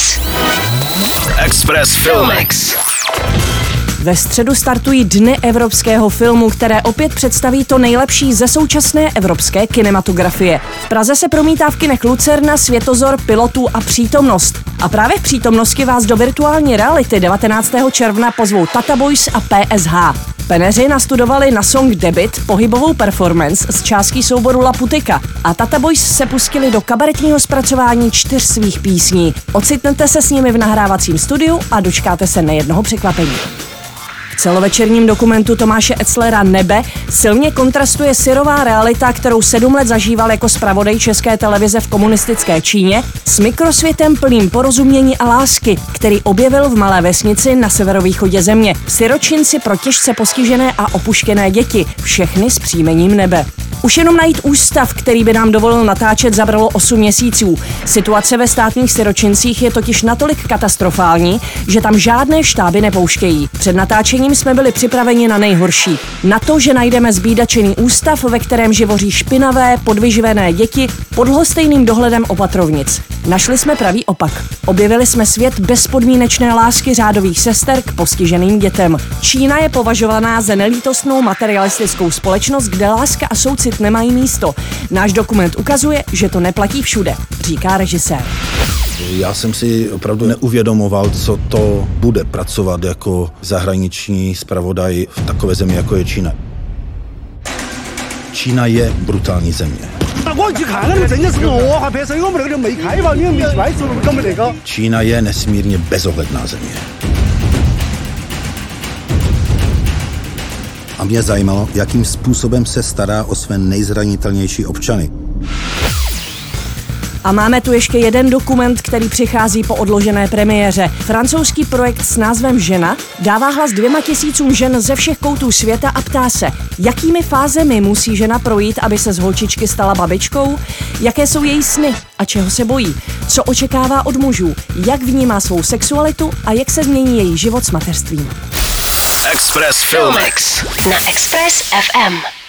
Express. Express Filmix. Ve středu startují Dny evropského filmu, které opět představí to nejlepší ze současné evropské kinematografie. V Praze se promítá v kinech Lucerna, Světozor, Pilotů a Přítomnost. A právě v Přítomnosti vás do virtuální reality 19. června pozvou Tata Boys a PSH. Peneři nastudovali na song Debit pohybovou performance z částí souboru Laputika a Tata Boys se pustili do kabaretního zpracování čtyř svých písní. Ocitnete se s nimi v nahrávacím studiu a dočkáte se nejednoho překvapení celovečerním dokumentu Tomáše Etzlera Nebe silně kontrastuje syrová realita, kterou sedm let zažíval jako zpravodaj České televize v komunistické Číně, s mikrosvětem plným porozumění a lásky, který objevil v malé vesnici na severovýchodě země. Syročinci pro těžce postižené a opuštěné děti, všechny s příjmením Nebe. Už jenom najít ústav, který by nám dovolil natáčet, zabralo 8 měsíců. Situace ve státních siročincích je totiž natolik katastrofální, že tam žádné štáby nepouštějí. Před natáčením jsme byli připraveni na nejhorší. Na to, že najdeme zbídačený ústav, ve kterém živoří špinavé, podvyživené děti pod lhostejným dohledem opatrovnic. Našli jsme pravý opak. Objevili jsme svět bezpodmínečné lásky řádových sester k postiženým dětem. Čína je považovaná za nelítostnou materialistickou společnost, kde láska a soucit nemají místo. Náš dokument ukazuje, že to neplatí všude, říká režisér. Já jsem si opravdu neuvědomoval, co to bude pracovat jako zahraniční zpravodaj v takové zemi, jako je Čína. Čína je brutální země. Čína je nesmírně bezohledná země. A mě zajímalo, jakým způsobem se stará o své nejzranitelnější občany. A máme tu ještě jeden dokument, který přichází po odložené premiéře. Francouzský projekt s názvem Žena dává hlas dvěma tisícům žen ze všech koutů světa a ptá se, jakými fázemi musí žena projít, aby se z holčičky stala babičkou, jaké jsou její sny a čeho se bojí, co očekává od mužů, jak vnímá svou sexualitu a jak se změní její život s mateřstvím. Express Filmix. Na Express FM.